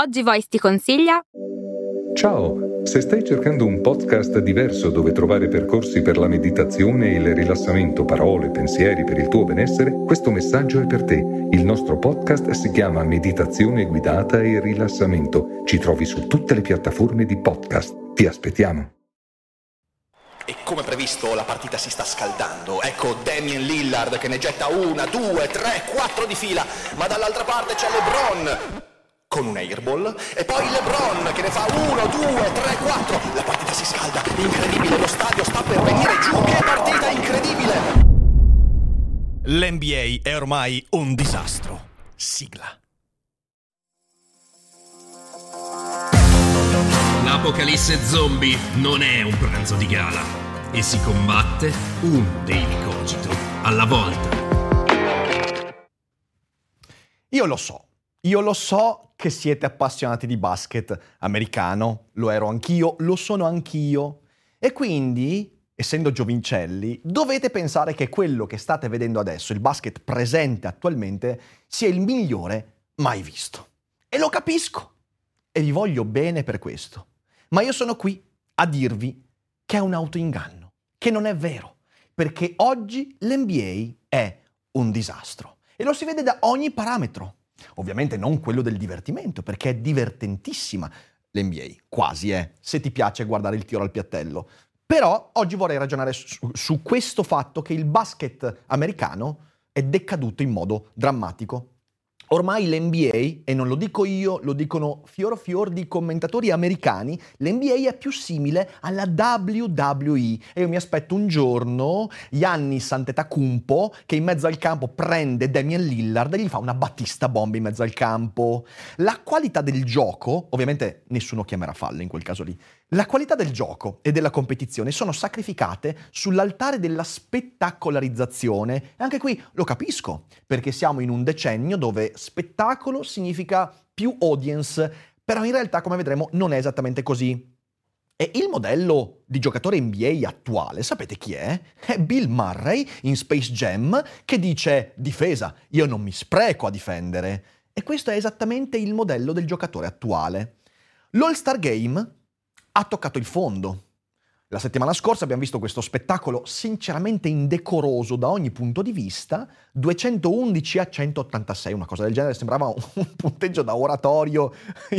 Oggi Voice ti consiglia Ciao, se stai cercando un podcast diverso dove trovare percorsi per la meditazione e il rilassamento, parole, pensieri per il tuo benessere, questo messaggio è per te. Il nostro podcast si chiama Meditazione guidata e rilassamento. Ci trovi su tutte le piattaforme di podcast. Ti aspettiamo. E come previsto la partita si sta scaldando. Ecco Damien Lillard che ne getta una, due, tre, quattro di fila, ma dall'altra parte c'è LeBron con un airball e poi LeBron che ne fa 1, 2, 3, 4. La partita si scalda, incredibile, lo stadio sta per venire giù, che partita incredibile! L'NBA è ormai un disastro. Sigla. L'apocalisse zombie non è un pranzo di gala e si combatte un daily cogito alla volta. Io lo so, io lo so che siete appassionati di basket americano, lo ero anch'io, lo sono anch'io. E quindi, essendo giovincelli, dovete pensare che quello che state vedendo adesso, il basket presente attualmente, sia il migliore mai visto. E lo capisco. E vi voglio bene per questo. Ma io sono qui a dirvi che è un autoinganno, che non è vero, perché oggi l'NBA è un disastro. E lo si vede da ogni parametro. Ovviamente non quello del divertimento, perché è divertentissima l'NBA, quasi è, se ti piace guardare il tiro al piattello. Però oggi vorrei ragionare su, su questo fatto che il basket americano è decaduto in modo drammatico Ormai l'NBA, e non lo dico io, lo dicono fior fior di commentatori americani, l'NBA è più simile alla WWE e io mi aspetto un giorno Giannis Antetokounmpo che in mezzo al campo prende Damian Lillard e gli fa una battista bomba in mezzo al campo. La qualità del gioco, ovviamente nessuno chiamerà fallo in quel caso lì, la qualità del gioco e della competizione sono sacrificate sull'altare della spettacolarizzazione e anche qui lo capisco, perché siamo in un decennio dove spettacolo significa più audience, però in realtà come vedremo non è esattamente così. E il modello di giocatore NBA attuale, sapete chi è? È Bill Murray in Space Jam che dice difesa, io non mi spreco a difendere. E questo è esattamente il modello del giocatore attuale. L'All-Star Game ha toccato il fondo. La settimana scorsa abbiamo visto questo spettacolo sinceramente indecoroso da ogni punto di vista, 211 a 186, una cosa del genere, sembrava un punteggio da oratorio,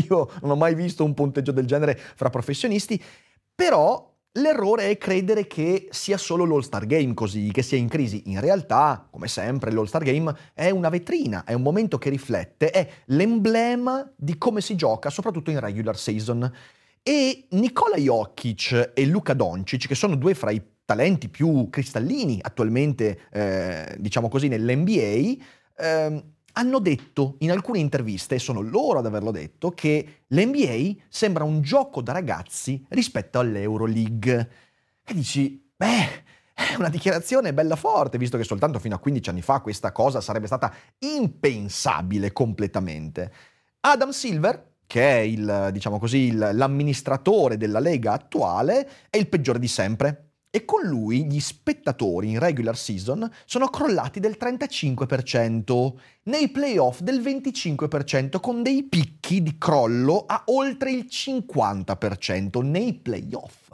io non ho mai visto un punteggio del genere fra professionisti, però l'errore è credere che sia solo l'All-Star Game così, che sia in crisi. In realtà, come sempre, l'All-Star Game è una vetrina, è un momento che riflette, è l'emblema di come si gioca, soprattutto in regular season. E Nicola Jokic e Luca Doncic, che sono due fra i talenti più cristallini attualmente, eh, diciamo così, nell'NBA, eh, hanno detto in alcune interviste, e sono loro ad averlo detto, che l'NBA sembra un gioco da ragazzi rispetto all'Euroleague. E dici, beh, è una dichiarazione bella forte, visto che soltanto fino a 15 anni fa questa cosa sarebbe stata impensabile completamente. Adam Silver, che è il, diciamo così, il, l'amministratore della Lega attuale, è il peggiore di sempre. E con lui gli spettatori in regular season sono crollati del 35%, nei playoff del 25%, con dei picchi di crollo a oltre il 50% nei playoff.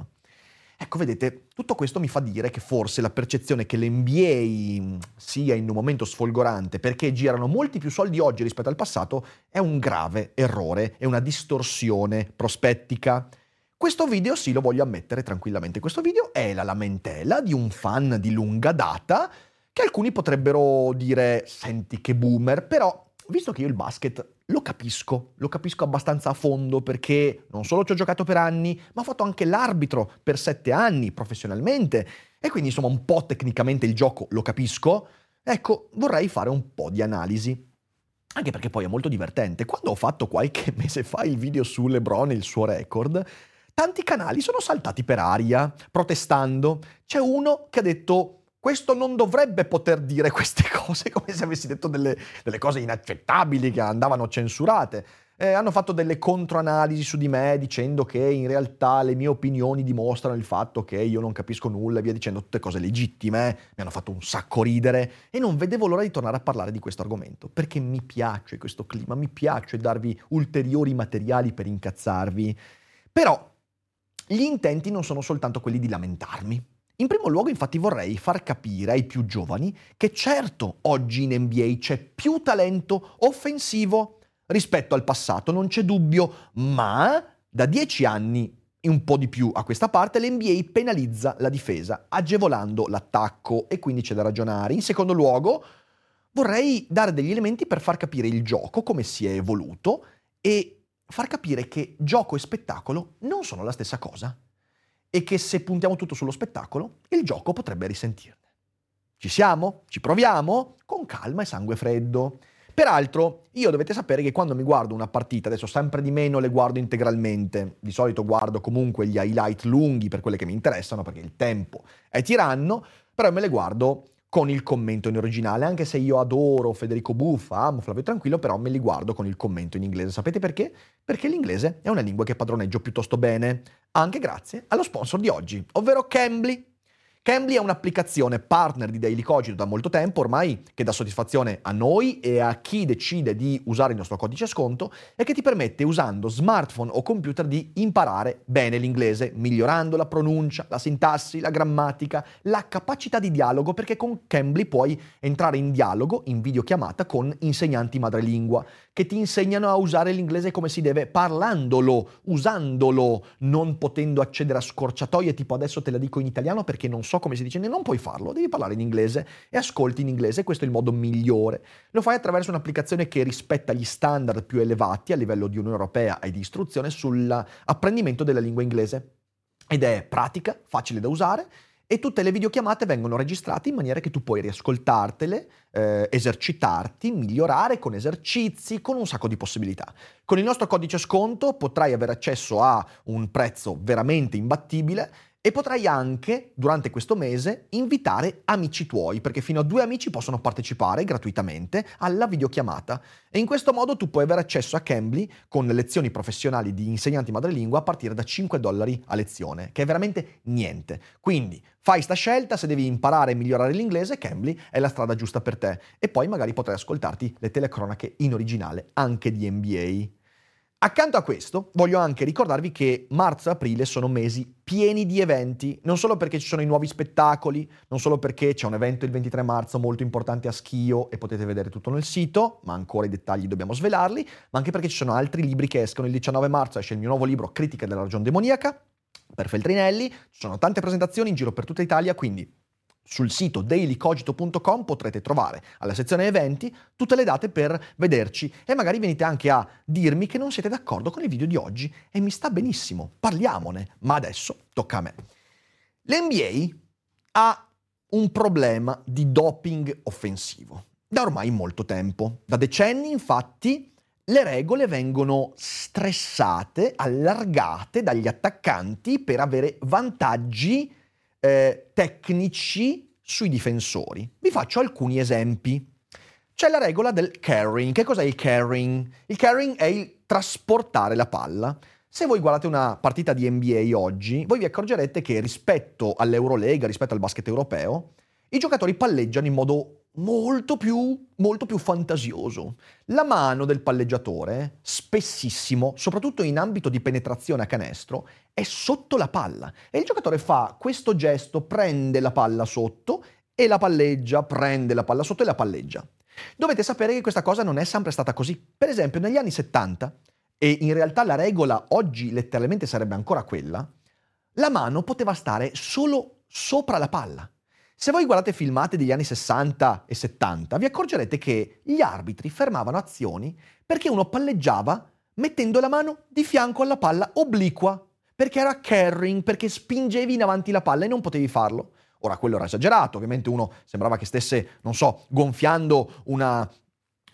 Ecco, vedete, tutto questo mi fa dire che forse la percezione che l'NBA sia in un momento sfolgorante perché girano molti più soldi oggi rispetto al passato è un grave errore, è una distorsione prospettica. Questo video sì lo voglio ammettere tranquillamente, questo video è la lamentela di un fan di lunga data che alcuni potrebbero dire senti che boomer, però visto che io il basket lo capisco, lo capisco abbastanza a fondo perché non solo ci ho giocato per anni, ma ho fatto anche l'arbitro per sette anni professionalmente e quindi insomma un po' tecnicamente il gioco lo capisco, ecco vorrei fare un po' di analisi. Anche perché poi è molto divertente. Quando ho fatto qualche mese fa il video su LeBron e il suo record, tanti canali sono saltati per aria, protestando. C'è uno che ha detto questo non dovrebbe poter dire queste cose come se avessi detto delle, delle cose inaccettabili che andavano censurate. eh, hanno fatto delle controanalisi su di me dicendo che in realtà le mie opinioni dimostrano il fatto che io non capisco nulla e via dicendo tutte cose legittime, mi hanno fatto un sacco ridere e non vedevo l'ora di tornare a parlare di questo argomento perché mi piace questo clima, mi piace darvi ulteriori materiali per incazzarvi. Però gli intenti non sono soltanto quelli di lamentarmi. In primo luogo infatti vorrei far capire ai più giovani che certo oggi in NBA c'è più talento offensivo rispetto al passato, non c'è dubbio, ma da dieci anni e un po' di più a questa parte l'NBA penalizza la difesa, agevolando l'attacco e quindi c'è da ragionare. In secondo luogo vorrei dare degli elementi per far capire il gioco, come si è evoluto e far capire che gioco e spettacolo non sono la stessa cosa e che se puntiamo tutto sullo spettacolo, il gioco potrebbe risentirne. Ci siamo? Ci proviamo? Con calma e sangue freddo. Peraltro, io dovete sapere che quando mi guardo una partita, adesso sempre di meno le guardo integralmente, di solito guardo comunque gli highlight lunghi per quelle che mi interessano, perché il tempo è tiranno, però me le guardo con il commento in originale, anche se io adoro Federico Buffa, amo Flavio Tranquillo, però me li guardo con il commento in inglese. Sapete perché? Perché l'inglese è una lingua che padroneggio piuttosto bene, anche grazie allo sponsor di oggi, ovvero Cambly. Cambly è un'applicazione partner di Daily Cogito da molto tempo ormai che dà soddisfazione a noi e a chi decide di usare il nostro codice sconto e che ti permette usando smartphone o computer di imparare bene l'inglese, migliorando la pronuncia, la sintassi, la grammatica, la capacità di dialogo perché con Cambly puoi entrare in dialogo in videochiamata con insegnanti madrelingua che ti insegnano a usare l'inglese come si deve, parlandolo, usandolo, non potendo accedere a scorciatoie tipo adesso te la dico in italiano perché non so come si dice, non puoi farlo, devi parlare in inglese e ascolti in inglese, questo è il modo migliore. Lo fai attraverso un'applicazione che rispetta gli standard più elevati a livello di Unione Europea e di istruzione sull'apprendimento della lingua inglese. Ed è pratica, facile da usare e tutte le videochiamate vengono registrate in maniera che tu puoi riascoltartele, eh, esercitarti, migliorare con esercizi, con un sacco di possibilità. Con il nostro codice sconto potrai avere accesso a un prezzo veramente imbattibile e potrai anche, durante questo mese, invitare amici tuoi, perché fino a due amici possono partecipare gratuitamente alla videochiamata. E in questo modo tu puoi avere accesso a Cambly con lezioni professionali di insegnanti madrelingua a partire da 5 dollari a lezione, che è veramente niente. Quindi fai sta scelta, se devi imparare e migliorare l'inglese, Cambly è la strada giusta per te. E poi magari potrai ascoltarti le telecronache in originale anche di NBA. Accanto a questo, voglio anche ricordarvi che marzo e aprile sono mesi pieni di eventi, non solo perché ci sono i nuovi spettacoli, non solo perché c'è un evento il 23 marzo molto importante a Schio e potete vedere tutto nel sito, ma ancora i dettagli dobbiamo svelarli, ma anche perché ci sono altri libri che escono il 19 marzo, esce il mio nuovo libro Critica della ragione demoniaca per Feltrinelli, ci sono tante presentazioni in giro per tutta Italia, quindi sul sito dailycogito.com potrete trovare alla sezione eventi tutte le date per vederci e magari venite anche a dirmi che non siete d'accordo con il video di oggi e mi sta benissimo, parliamone, ma adesso tocca a me. L'NBA ha un problema di doping offensivo da ormai molto tempo. Da decenni infatti le regole vengono stressate, allargate dagli attaccanti per avere vantaggi eh, tecnici sui difensori. Vi faccio alcuni esempi. C'è la regola del carrying. Che cos'è il carrying? Il carrying è il trasportare la palla. Se voi guardate una partita di NBA oggi, voi vi accorgerete che rispetto all'Eurolega, rispetto al basket europeo, i giocatori palleggiano in modo molto più, molto più fantasioso. La mano del palleggiatore, spessissimo, soprattutto in ambito di penetrazione a canestro, è sotto la palla e il giocatore fa questo gesto, prende la palla sotto e la palleggia, prende la palla sotto e la palleggia. Dovete sapere che questa cosa non è sempre stata così. Per esempio, negli anni 70, e in realtà la regola oggi letteralmente sarebbe ancora quella, la mano poteva stare solo sopra la palla. Se voi guardate filmate degli anni 60 e 70, vi accorgerete che gli arbitri fermavano azioni perché uno palleggiava mettendo la mano di fianco alla palla obliqua, perché era carrying, perché spingevi in avanti la palla e non potevi farlo. Ora, quello era esagerato, ovviamente uno sembrava che stesse, non so, gonfiando una,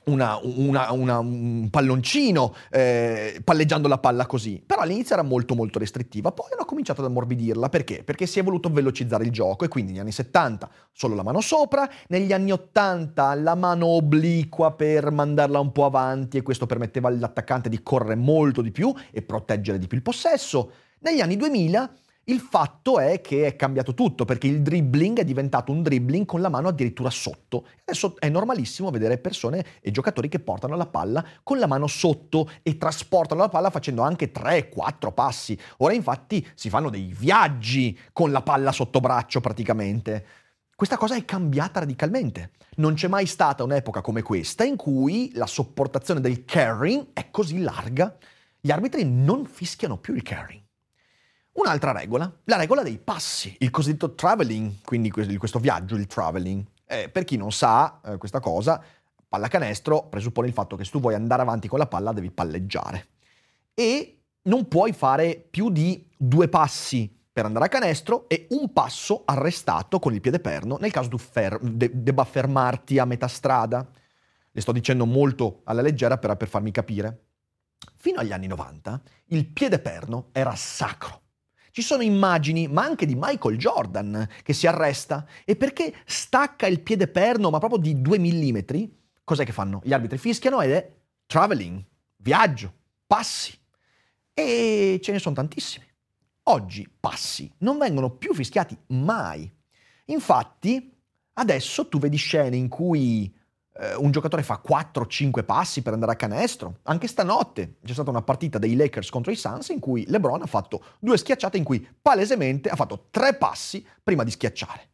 una, una, una, un palloncino eh, palleggiando la palla così. Però all'inizio era molto molto restrittiva, poi hanno cominciato ad ammorbidirla. Perché? Perché si è voluto velocizzare il gioco e quindi negli anni 70 solo la mano sopra, negli anni 80 la mano obliqua per mandarla un po' avanti e questo permetteva all'attaccante di correre molto di più e proteggere di più il possesso. Negli anni 2000 il fatto è che è cambiato tutto perché il dribbling è diventato un dribbling con la mano addirittura sotto. Adesso è normalissimo vedere persone e giocatori che portano la palla con la mano sotto e trasportano la palla facendo anche 3-4 passi. Ora infatti si fanno dei viaggi con la palla sotto braccio praticamente. Questa cosa è cambiata radicalmente. Non c'è mai stata un'epoca come questa in cui la sopportazione del carrying è così larga. Gli arbitri non fischiano più il carrying. Un'altra regola, la regola dei passi, il cosiddetto traveling, quindi questo viaggio, il traveling. Eh, per chi non sa eh, questa cosa, pallacanestro presuppone il fatto che se tu vuoi andare avanti con la palla devi palleggiare e non puoi fare più di due passi per andare a canestro e un passo arrestato con il piede perno nel caso tu fer- de- debba fermarti a metà strada. Le sto dicendo molto alla leggera per, per farmi capire. Fino agli anni 90 il piede perno era sacro. Ci sono immagini, ma anche di Michael Jordan che si arresta e perché stacca il piede perno, ma proprio di due millimetri, cos'è che fanno? Gli arbitri fischiano ed è traveling, viaggio, passi. E ce ne sono tantissimi. Oggi passi non vengono più fischiati mai. Infatti, adesso tu vedi scene in cui eh, un giocatore fa 4-5 passi per andare a canestro. Anche stanotte c'è stata una partita dei Lakers contro i Suns in cui LeBron ha fatto due schiacciate in cui palesemente ha fatto tre passi prima di schiacciare.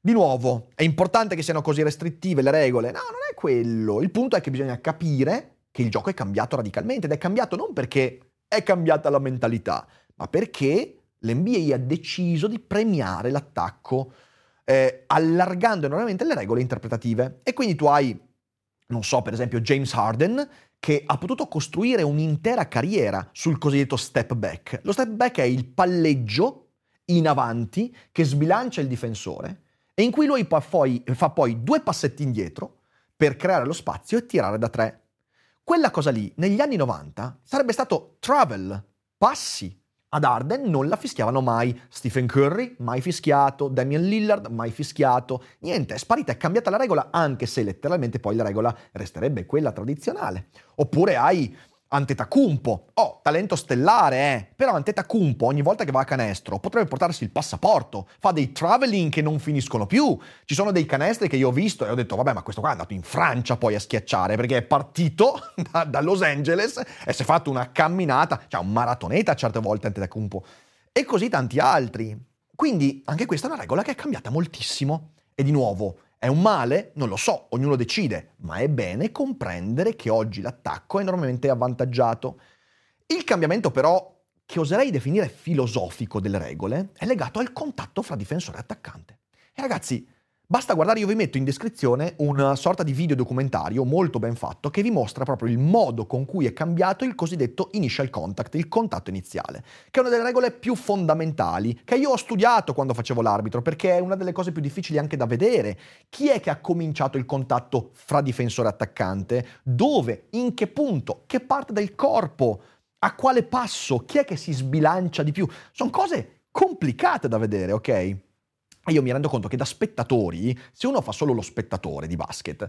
Di nuovo, è importante che siano così restrittive le regole? No, non è quello. Il punto è che bisogna capire che il gioco è cambiato radicalmente ed è cambiato non perché è cambiata la mentalità, ma perché l'NBA ha deciso di premiare l'attacco eh, allargando enormemente le regole interpretative. E quindi tu hai, non so, per esempio James Harden, che ha potuto costruire un'intera carriera sul cosiddetto step back. Lo step back è il palleggio in avanti che sbilancia il difensore e in cui lui poi, fa poi due passetti indietro per creare lo spazio e tirare da tre. Quella cosa lì, negli anni 90, sarebbe stato travel, passi, ad Arden non la fischiavano mai. Stephen Curry, mai fischiato. Damian Lillard, mai fischiato. Niente, è sparita, è cambiata la regola, anche se letteralmente poi la regola resterebbe quella tradizionale. Oppure hai Antetokounmpo, oh, talento stellare, eh. Però Antetokounmpo ogni volta che va a canestro potrebbe portarsi il passaporto, fa dei traveling che non finiscono più. Ci sono dei canestri che io ho visto e ho detto, vabbè, ma questo qua è andato in Francia poi a schiacciare perché è partito da, da Los Angeles e si è fatto una camminata, cioè un maratoneta certe volte Antetokounmpo. E così tanti altri. Quindi anche questa è una regola che è cambiata moltissimo. E di nuovo, è un male? Non lo so, ognuno decide, ma è bene comprendere che oggi l'attacco è enormemente avvantaggiato. Il cambiamento però, che oserei definire filosofico delle regole, è legato al contatto fra difensore e attaccante. E ragazzi, Basta guardare, io vi metto in descrizione una sorta di video documentario molto ben fatto che vi mostra proprio il modo con cui è cambiato il cosiddetto initial contact, il contatto iniziale, che è una delle regole più fondamentali, che io ho studiato quando facevo l'arbitro, perché è una delle cose più difficili anche da vedere. Chi è che ha cominciato il contatto fra difensore e attaccante? Dove? In che punto? Che parte del corpo? A quale passo? Chi è che si sbilancia di più? Sono cose complicate da vedere, ok? Io mi rendo conto che da spettatori, se uno fa solo lo spettatore di basket,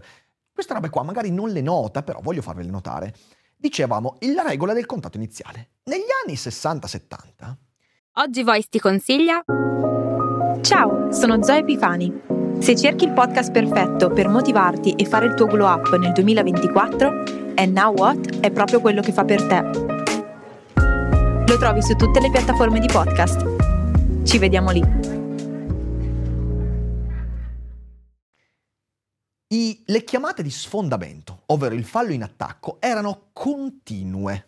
queste robe qua magari non le nota, però voglio farvele notare. Dicevamo la regola del contatto iniziale. Negli anni 60-70. Oggi Voice ti consiglia. Ciao, sono Zoe Pifani. Se cerchi il podcast perfetto per motivarti e fare il tuo glow up nel 2024, And Now What è proprio quello che fa per te. Lo trovi su tutte le piattaforme di podcast. Ci vediamo lì. I, le chiamate di sfondamento, ovvero il fallo in attacco, erano continue.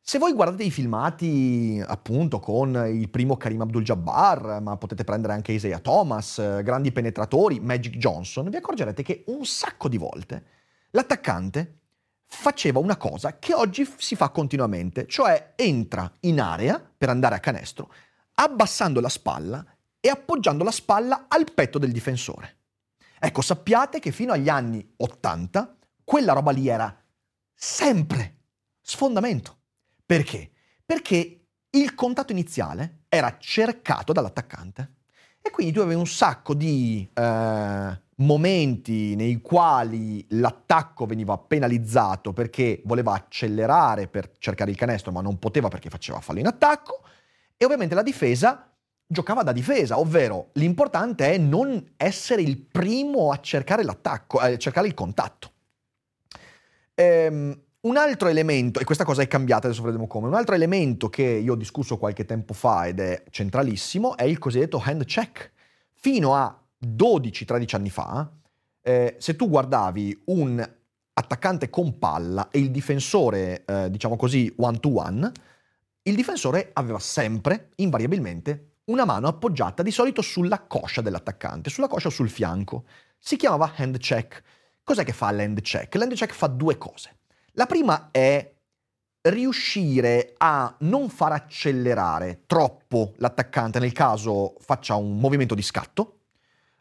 Se voi guardate i filmati appunto con il primo Karim Abdul-Jabbar, ma potete prendere anche Isaiah Thomas, grandi penetratori, Magic Johnson, vi accorgerete che un sacco di volte l'attaccante faceva una cosa che oggi si fa continuamente, cioè entra in area per andare a canestro, abbassando la spalla e appoggiando la spalla al petto del difensore. Ecco, sappiate che fino agli anni 80 quella roba lì era sempre sfondamento. Perché? Perché il contatto iniziale era cercato dall'attaccante e quindi tu avevi un sacco di eh, momenti nei quali l'attacco veniva penalizzato perché voleva accelerare per cercare il canestro ma non poteva perché faceva fallo in attacco e ovviamente la difesa giocava da difesa, ovvero l'importante è non essere il primo a cercare l'attacco, a cercare il contatto. Ehm, un altro elemento, e questa cosa è cambiata, adesso vedremo come, un altro elemento che io ho discusso qualche tempo fa ed è centralissimo è il cosiddetto hand check. Fino a 12-13 anni fa, eh, se tu guardavi un attaccante con palla e il difensore, eh, diciamo così, one to one, il difensore aveva sempre, invariabilmente, una mano appoggiata di solito sulla coscia dell'attaccante, sulla coscia o sul fianco. Si chiamava hand check. Cos'è che fa l'hand check? L'hand check fa due cose. La prima è riuscire a non far accelerare troppo l'attaccante nel caso faccia un movimento di scatto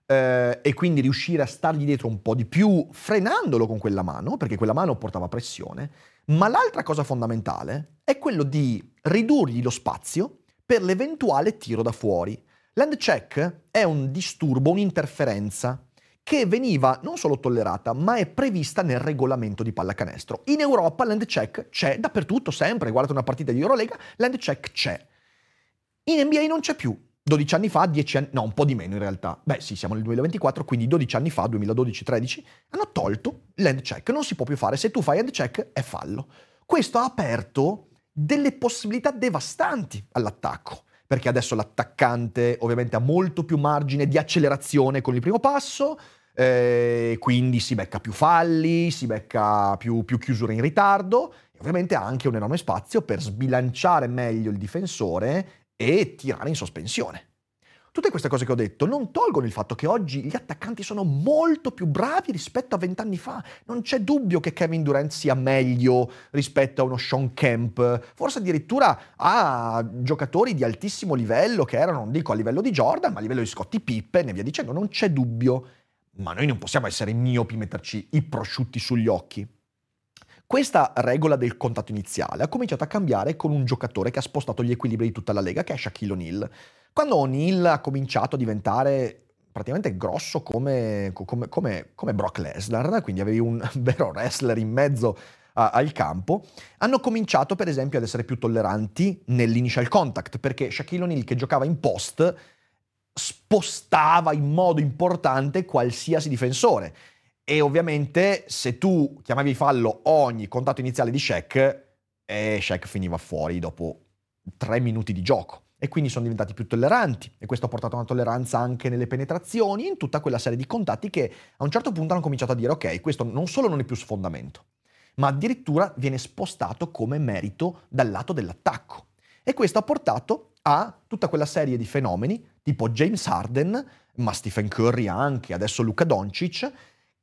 eh, e quindi riuscire a stargli dietro un po' di più frenandolo con quella mano, perché quella mano portava pressione, ma l'altra cosa fondamentale è quello di ridurgli lo spazio per l'eventuale tiro da fuori. L'end check è un disturbo, un'interferenza che veniva non solo tollerata, ma è prevista nel regolamento di pallacanestro. In Europa l'end check c'è dappertutto, sempre. Guardate una partita di Eurolega, l'end check c'è. In NBA non c'è più. 12 anni fa, 10 anni, no, un po' di meno in realtà. Beh, sì, siamo nel 2024, quindi 12 anni fa, 2012-13, hanno tolto l'end check. Non si può più fare. Se tu fai end check, è fallo. Questo ha aperto delle possibilità devastanti all'attacco, perché adesso l'attaccante ovviamente ha molto più margine di accelerazione con il primo passo, eh, quindi si becca più falli, si becca più, più chiusure in ritardo e ovviamente ha anche un enorme spazio per sbilanciare meglio il difensore e tirare in sospensione. Tutte queste cose che ho detto non tolgono il fatto che oggi gli attaccanti sono molto più bravi rispetto a vent'anni fa. Non c'è dubbio che Kevin Durant sia meglio rispetto a uno Sean Kemp. Forse addirittura a giocatori di altissimo livello che erano, non dico a livello di Jordan, ma a livello di Scottie Pippen e via dicendo. Non c'è dubbio. Ma noi non possiamo essere miopi, metterci i prosciutti sugli occhi. Questa regola del contatto iniziale ha cominciato a cambiare con un giocatore che ha spostato gli equilibri di tutta la Lega, che è Shaquille O'Neal. Quando O'Neill ha cominciato a diventare praticamente grosso come, come, come, come Brock Lesnar, quindi avevi un vero wrestler in mezzo a, al campo, hanno cominciato per esempio ad essere più tolleranti nell'initial contact, perché Shaquille O'Neal che giocava in post spostava in modo importante qualsiasi difensore. E ovviamente se tu chiamavi fallo ogni contatto iniziale di Shaq, eh, Shaq finiva fuori dopo tre minuti di gioco e quindi sono diventati più tolleranti e questo ha portato a una tolleranza anche nelle penetrazioni in tutta quella serie di contatti che a un certo punto hanno cominciato a dire ok, questo non solo non è più sfondamento, ma addirittura viene spostato come merito dal lato dell'attacco. E questo ha portato a tutta quella serie di fenomeni tipo James Harden, ma Stephen Curry anche, adesso Luca Doncic,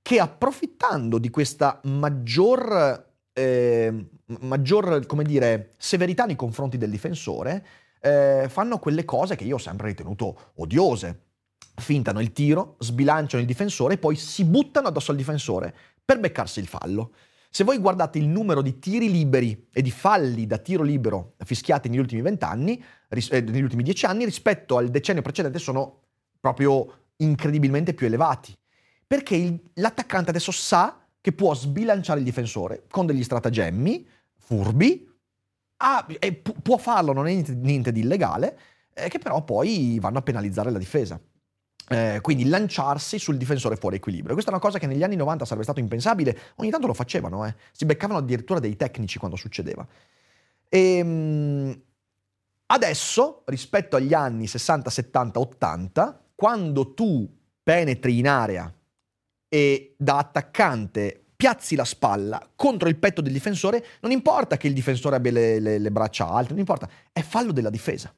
che approfittando di questa maggior, eh, maggior come dire, severità nei confronti del difensore, eh, fanno quelle cose che io ho sempre ritenuto odiose. Fintano il tiro, sbilanciano il difensore e poi si buttano addosso al difensore per beccarsi il fallo. Se voi guardate il numero di tiri liberi e di falli da tiro libero fischiati negli ultimi vent'anni, eh, negli ultimi dieci anni, rispetto al decennio precedente sono proprio incredibilmente più elevati. Perché il, l'attaccante adesso sa che può sbilanciare il difensore con degli stratagemmi furbi, ha, e pu- può farlo, non è niente, niente di illegale, eh, che però poi vanno a penalizzare la difesa. Eh, quindi lanciarsi sul difensore fuori equilibrio. Questa è una cosa che negli anni 90 sarebbe stato impensabile, ogni tanto lo facevano, eh. si beccavano addirittura dei tecnici quando succedeva. E, ehm, adesso, rispetto agli anni 60, 70, 80, quando tu penetri in area e da attaccante piazzi la spalla contro il petto del difensore, non importa che il difensore abbia le, le, le braccia alte, non importa, è fallo della difesa.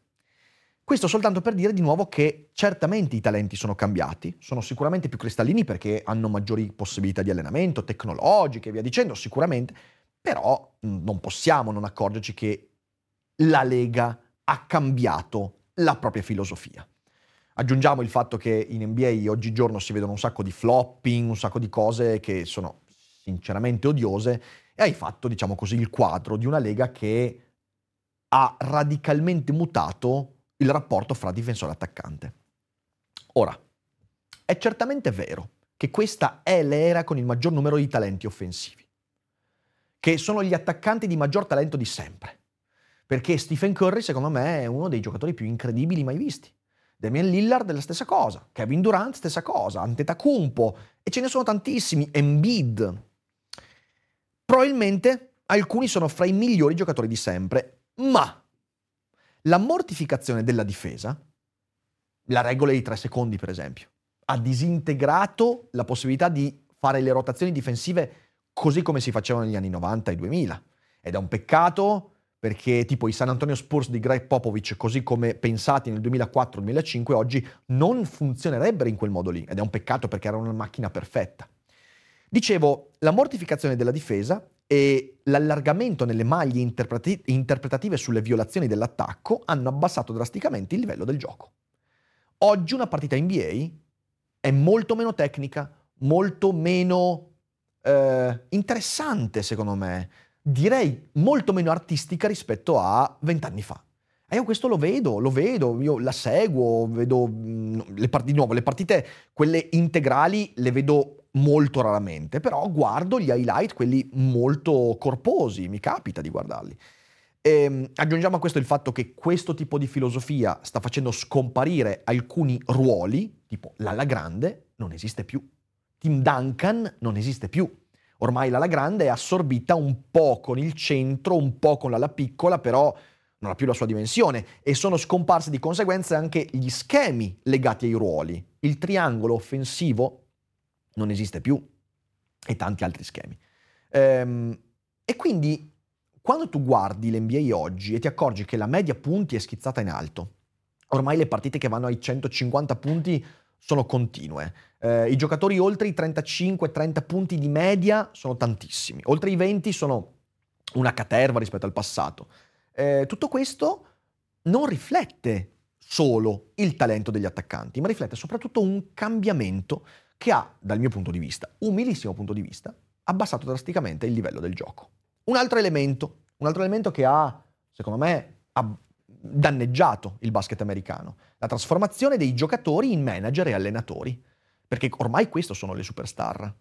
Questo soltanto per dire di nuovo che certamente i talenti sono cambiati, sono sicuramente più cristallini perché hanno maggiori possibilità di allenamento, tecnologiche e via dicendo, sicuramente, però non possiamo non accorgerci che la Lega ha cambiato la propria filosofia. Aggiungiamo il fatto che in NBA oggigiorno si vedono un sacco di flopping, un sacco di cose che sono sinceramente odiose e hai fatto, diciamo così, il quadro di una lega che ha radicalmente mutato il rapporto fra difensore e attaccante. Ora, è certamente vero che questa è l'era con il maggior numero di talenti offensivi, che sono gli attaccanti di maggior talento di sempre, perché Stephen Curry secondo me è uno dei giocatori più incredibili mai visti. Damian Lillard è la stessa cosa, Kevin Durant stessa cosa, Antetokounmpo e ce ne sono tantissimi, Embiid. Probabilmente alcuni sono fra i migliori giocatori di sempre, ma la mortificazione della difesa, la regola dei tre secondi per esempio, ha disintegrato la possibilità di fare le rotazioni difensive così come si facevano negli anni 90 e 2000. Ed è un peccato perché tipo i San Antonio Spurs di Greg Popovich, così come pensati nel 2004-2005, oggi non funzionerebbero in quel modo lì. Ed è un peccato perché era una macchina perfetta. Dicevo, la mortificazione della difesa e l'allargamento nelle maglie interpreti- interpretative sulle violazioni dell'attacco hanno abbassato drasticamente il livello del gioco. Oggi una partita NBA è molto meno tecnica, molto meno eh, interessante secondo me direi molto meno artistica rispetto a vent'anni fa. E io questo lo vedo, lo vedo, io la seguo, vedo mh, le partite, di nuovo, le partite, quelle integrali le vedo molto raramente, però guardo gli highlight, quelli molto corposi, mi capita di guardarli. E, ehm, aggiungiamo a questo il fatto che questo tipo di filosofia sta facendo scomparire alcuni ruoli, tipo l'ala grande non esiste più, Tim Duncan non esiste più, Ormai l'ala grande è assorbita un po' con il centro, un po' con l'ala piccola, però non ha più la sua dimensione e sono scomparsi di conseguenza anche gli schemi legati ai ruoli. Il triangolo offensivo non esiste più e tanti altri schemi. Ehm, e quindi quando tu guardi l'NBA oggi e ti accorgi che la media punti è schizzata in alto, ormai le partite che vanno ai 150 punti sono continue. Eh, I giocatori oltre i 35-30 punti di media sono tantissimi, oltre i 20 sono una caterva rispetto al passato. Eh, tutto questo non riflette solo il talento degli attaccanti, ma riflette soprattutto un cambiamento che ha, dal mio punto di vista, umilissimo punto di vista, abbassato drasticamente il livello del gioco. Un altro elemento, un altro elemento che ha, secondo me, ab- danneggiato il basket americano, la trasformazione dei giocatori in manager e allenatori, perché ormai queste sono le superstar.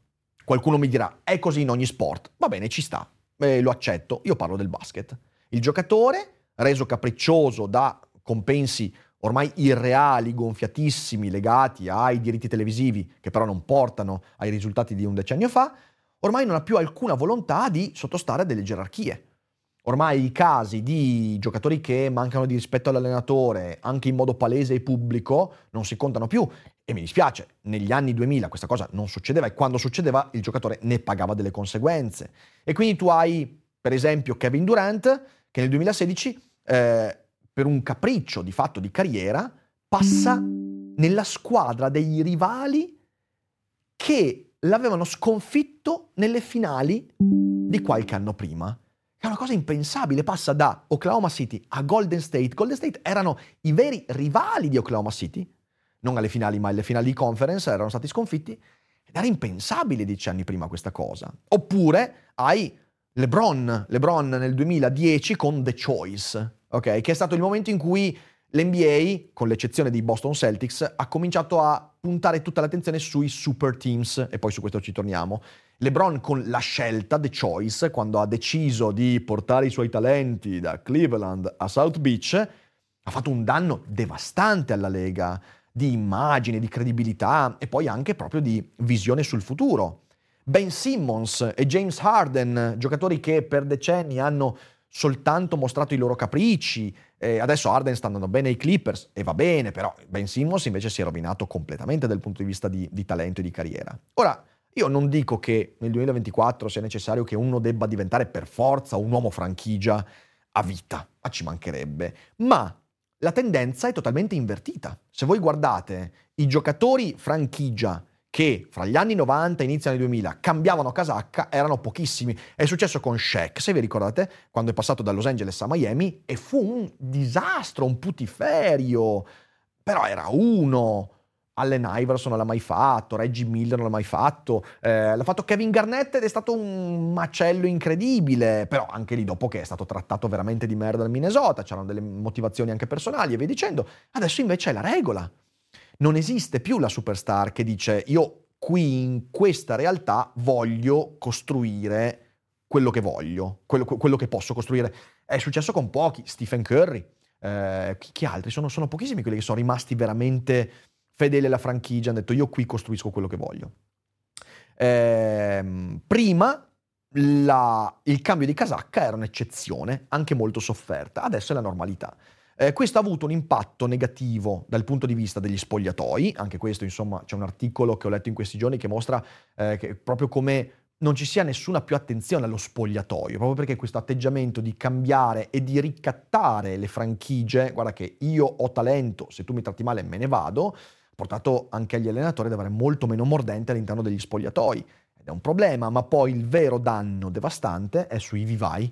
Qualcuno mi dirà, è così in ogni sport, va bene, ci sta, eh, lo accetto, io parlo del basket. Il giocatore, reso capriccioso da compensi ormai irreali, gonfiatissimi, legati ai diritti televisivi, che però non portano ai risultati di un decennio fa, ormai non ha più alcuna volontà di sottostare a delle gerarchie. Ormai i casi di giocatori che mancano di rispetto all'allenatore, anche in modo palese e pubblico, non si contano più. E mi dispiace, negli anni 2000 questa cosa non succedeva e quando succedeva il giocatore ne pagava delle conseguenze. E quindi tu hai, per esempio, Kevin Durant, che nel 2016, eh, per un capriccio di fatto di carriera, passa nella squadra dei rivali che l'avevano sconfitto nelle finali di qualche anno prima. È una cosa impensabile, passa da Oklahoma City a Golden State. Golden State erano i veri rivali di Oklahoma City, non alle finali, ma alle finali di conference, erano stati sconfitti. Ed era impensabile dieci anni prima questa cosa. Oppure hai LeBron, LeBron nel 2010 con The Choice, ok? Che è stato il momento in cui l'NBA, con l'eccezione di Boston Celtics, ha cominciato a puntare tutta l'attenzione sui super teams, e poi su questo ci torniamo. LeBron con la scelta, The Choice, quando ha deciso di portare i suoi talenti da Cleveland a South Beach, ha fatto un danno devastante alla Lega di immagine, di credibilità e poi anche proprio di visione sul futuro. Ben Simmons e James Harden, giocatori che per decenni hanno soltanto mostrato i loro capricci. Eh, adesso Harden sta andando bene ai Clippers e va bene, però Ben Simmons invece si è rovinato completamente dal punto di vista di, di talento e di carriera. Ora, io non dico che nel 2024 sia necessario che uno debba diventare per forza un uomo franchigia a vita, ma ci mancherebbe, ma la tendenza è totalmente invertita. Se voi guardate i giocatori franchigia che fra gli anni 90 e inizio anni 2000 cambiavano casacca erano pochissimi. È successo con Shaq, se vi ricordate, quando è passato da Los Angeles a Miami e fu un disastro, un putiferio. Però era uno, Allen Iverson non l'ha mai fatto, Reggie Miller non l'ha mai fatto, eh, l'ha fatto Kevin Garnett ed è stato un macello incredibile, però anche lì dopo che è stato trattato veramente di merda dal Minnesota, c'erano delle motivazioni anche personali e via dicendo, adesso invece è la regola. Non esiste più la superstar che dice io qui in questa realtà voglio costruire quello che voglio, quello, quello che posso costruire. È successo con pochi, Stephen Curry, eh, chi, chi, altri? Sono, sono pochissimi quelli che sono rimasti veramente fedeli alla franchigia, hanno detto io qui costruisco quello che voglio. Eh, prima la, il cambio di casacca era un'eccezione, anche molto sofferta, adesso è la normalità. Eh, questo ha avuto un impatto negativo dal punto di vista degli spogliatoi, anche questo insomma c'è un articolo che ho letto in questi giorni che mostra eh, che proprio come non ci sia nessuna più attenzione allo spogliatoio, proprio perché questo atteggiamento di cambiare e di ricattare le franchigie, guarda che io ho talento, se tu mi tratti male me ne vado, portato anche agli allenatori ad avere molto meno mordente all'interno degli spogliatoi. Ed è un problema, ma poi il vero danno devastante è sui vivai.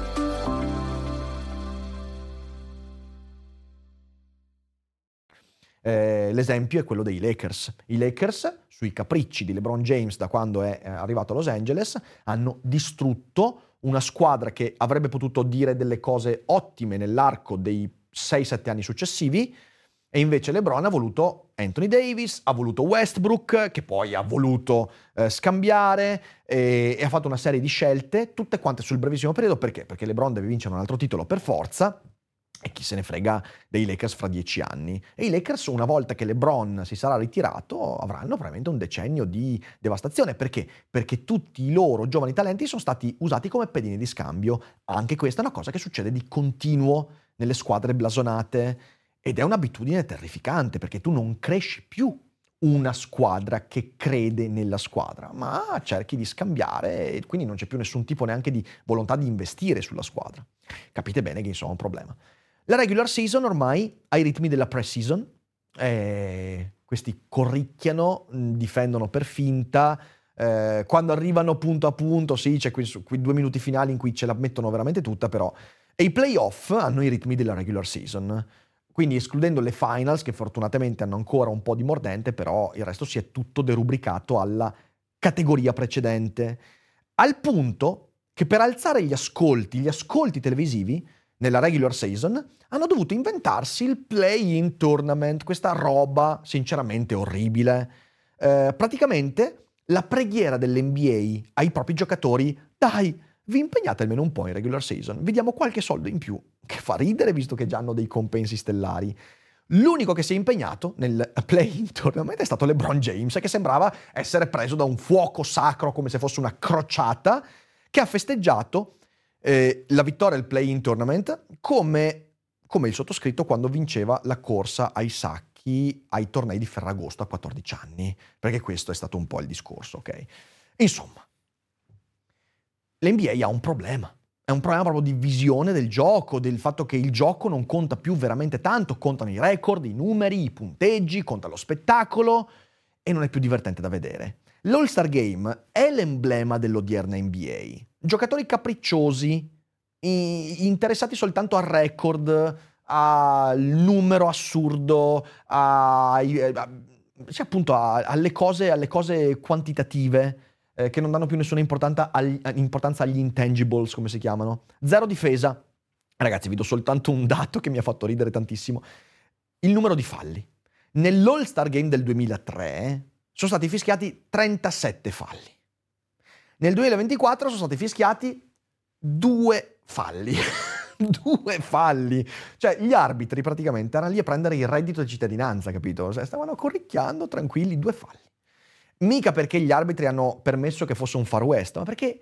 Eh, l'esempio è quello dei Lakers. I Lakers, sui capricci di LeBron James da quando è arrivato a Los Angeles, hanno distrutto una squadra che avrebbe potuto dire delle cose ottime nell'arco dei 6-7 anni successivi, e invece LeBron ha voluto Anthony Davis, ha voluto Westbrook, che poi ha voluto eh, scambiare e, e, ha fatto una serie di scelte, tutte quante sul brevissimo periodo. Perché? Perché LeBron deve vincere un altro titolo per forza. E chi se ne frega dei Lakers fra dieci anni. E i Lakers, una volta che LeBron si sarà ritirato, avranno probabilmente un decennio di devastazione. Perché? Perché tutti i loro giovani talenti sono stati usati come pedine di scambio. Anche questa è una cosa che succede di continuo nelle squadre blasonate ed è un'abitudine terrificante perché tu non cresci più una squadra che crede nella squadra, ma cerchi di scambiare e quindi non c'è più nessun tipo neanche di volontà di investire sulla squadra. Capite bene che insomma è un problema. La regular season ormai ha i ritmi della pre-season, eh, questi corricchiano, difendono per finta, eh, quando arrivano punto a punto, sì, c'è quei, quei due minuti finali in cui ce la mettono veramente tutta, però... E i playoff hanno i ritmi della regular season. Quindi escludendo le finals, che fortunatamente hanno ancora un po' di mordente, però il resto si è tutto derubricato alla categoria precedente. Al punto che per alzare gli ascolti, gli ascolti televisivi, nella regular season, hanno dovuto inventarsi il play-in tournament, questa roba sinceramente orribile. Eh, praticamente la preghiera dell'NBA ai propri giocatori, dai, vi impegnate almeno un po' in regular season, vi diamo qualche soldo in più, che fa ridere visto che già hanno dei compensi stellari. L'unico che si è impegnato nel play-in tournament è stato LeBron James, che sembrava essere preso da un fuoco sacro come se fosse una crociata, che ha festeggiato eh, la vittoria al play-in tournament come, come il sottoscritto quando vinceva la corsa ai sacchi ai tornei di Ferragosto a 14 anni, perché questo è stato un po' il discorso, ok? Insomma, l'NBA ha un problema. È un problema proprio di visione del gioco, del fatto che il gioco non conta più veramente tanto, contano i record, i numeri, i punteggi, conta lo spettacolo e non è più divertente da vedere. L'All-Star Game è l'emblema dell'odierna NBA. Giocatori capricciosi, interessati soltanto al record, al numero assurdo, a, a, cioè appunto a, alle, cose, alle cose quantitative eh, che non danno più nessuna agli, importanza agli intangibles, come si chiamano. Zero difesa. Ragazzi, vi do soltanto un dato che mi ha fatto ridere tantissimo. Il numero di falli. Nell'All-Star Game del 2003 sono stati fischiati 37 falli. Nel 2024 sono stati fischiati due falli. due falli. Cioè, gli arbitri praticamente erano lì a prendere il reddito di cittadinanza, capito? Cioè, stavano corricchiando tranquilli due falli. Mica perché gli arbitri hanno permesso che fosse un far west, ma perché,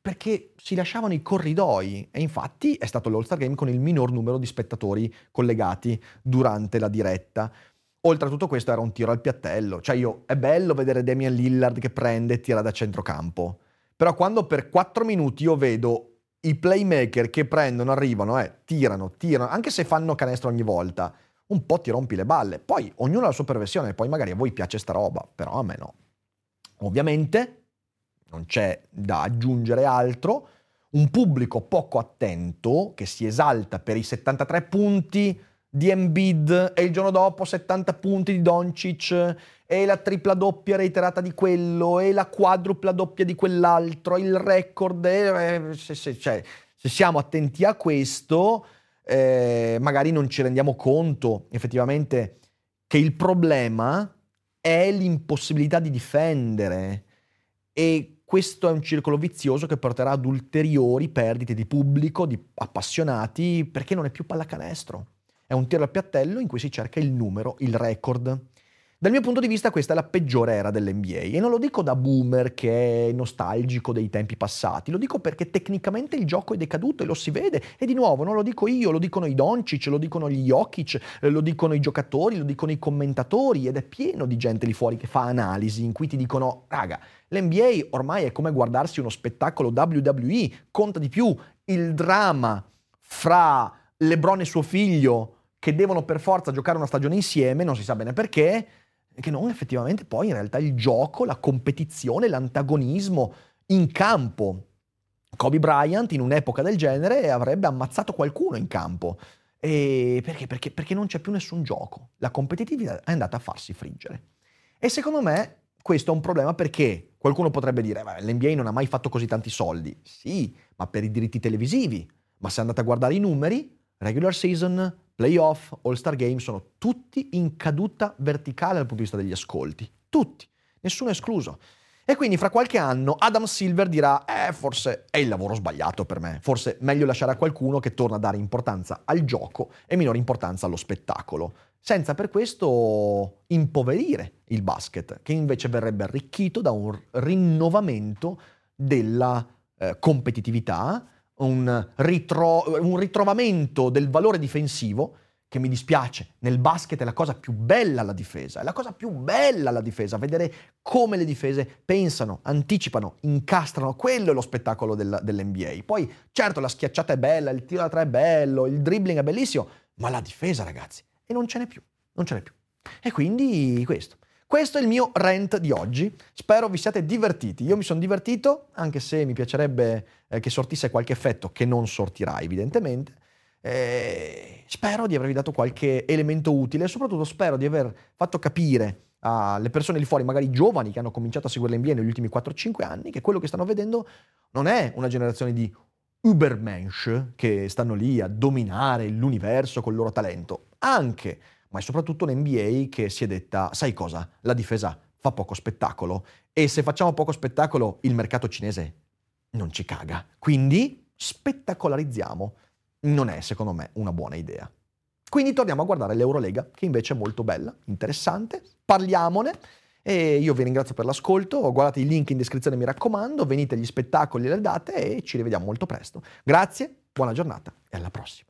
perché si lasciavano i corridoi. E infatti è stato l'All-Star Game con il minor numero di spettatori collegati durante la diretta. Oltre a tutto questo era un tiro al piattello. Cioè io, è bello vedere Damian Lillard che prende e tira da centrocampo. Però quando per 4 minuti io vedo i playmaker che prendono, arrivano, eh, tirano, tirano, anche se fanno canestro ogni volta, un po' ti rompi le balle. Poi ognuno ha la sua perversione, poi magari a voi piace sta roba, però a me no. Ovviamente non c'è da aggiungere altro. Un pubblico poco attento che si esalta per i 73 punti di Embiid e il giorno dopo 70 punti di Doncic e la tripla doppia reiterata di quello e la quadrupla doppia di quell'altro, il record, eh, se, se, cioè, se, siamo attenti a questo eh, magari non ci rendiamo conto effettivamente che il problema è l'impossibilità di difendere e questo è un circolo vizioso che porterà ad ulteriori perdite di pubblico, di appassionati, perché non è più pallacanestro. È un tiro al piattello in cui si cerca il numero, il record. Dal mio punto di vista questa è la peggiore era dell'NBA e non lo dico da boomer che è nostalgico dei tempi passati, lo dico perché tecnicamente il gioco è decaduto e lo si vede e di nuovo non lo dico io, lo dicono i Doncic, lo dicono gli Jokic, lo dicono i giocatori, lo dicono i commentatori ed è pieno di gente lì fuori che fa analisi in cui ti dicono raga, l'NBA ormai è come guardarsi uno spettacolo WWE, conta di più il dramma fra LeBron e suo figlio che devono per forza giocare una stagione insieme, non si sa bene perché, che non effettivamente poi in realtà il gioco, la competizione, l'antagonismo in campo. Kobe Bryant in un'epoca del genere avrebbe ammazzato qualcuno in campo. E perché? Perché, perché non c'è più nessun gioco. La competitività è andata a farsi friggere. E secondo me questo è un problema perché qualcuno potrebbe dire, l'NBA non ha mai fatto così tanti soldi. Sì, ma per i diritti televisivi. Ma se andate a guardare i numeri, regular season, playoff, all-star game sono tutti in caduta verticale dal punto di vista degli ascolti. Tutti, nessuno escluso. E quindi fra qualche anno Adam Silver dirà, eh, forse è il lavoro sbagliato per me, forse meglio lasciare a qualcuno che torna a dare importanza al gioco e minore importanza allo spettacolo, senza per questo impoverire il basket, che invece verrebbe arricchito da un rinnovamento della eh, competitività, un, ritro- un ritrovamento del valore difensivo che mi dispiace, nel basket è la cosa più bella la difesa, è la cosa più bella la difesa, vedere come le difese pensano, anticipano, incastrano, quello è lo spettacolo del, dell'NBA. Poi certo la schiacciata è bella, il tiro da tre è bello, il dribbling è bellissimo, ma la difesa ragazzi, e non ce n'è più, non ce n'è più. E quindi questo. Questo è il mio rant di oggi. Spero vi siate divertiti. Io mi sono divertito, anche se mi piacerebbe eh, che sortisse qualche effetto che non sortirà evidentemente. Eh, spero di avervi dato qualche elemento utile e soprattutto spero di aver fatto capire alle persone lì fuori, magari giovani che hanno cominciato a seguire l'NBA negli ultimi 4-5 anni, che quello che stanno vedendo non è una generazione di Ubermensch che stanno lì a dominare l'universo col loro talento. Anche ma è soprattutto l'NBA che si è detta, sai cosa, la difesa fa poco spettacolo e se facciamo poco spettacolo il mercato cinese non ci caga. Quindi spettacolarizziamo. Non è, secondo me, una buona idea. Quindi torniamo a guardare l'Eurolega, che invece è molto bella, interessante. Parliamone. E io vi ringrazio per l'ascolto. Guardate i link in descrizione, mi raccomando. Venite agli spettacoli e alle date e ci rivediamo molto presto. Grazie, buona giornata e alla prossima.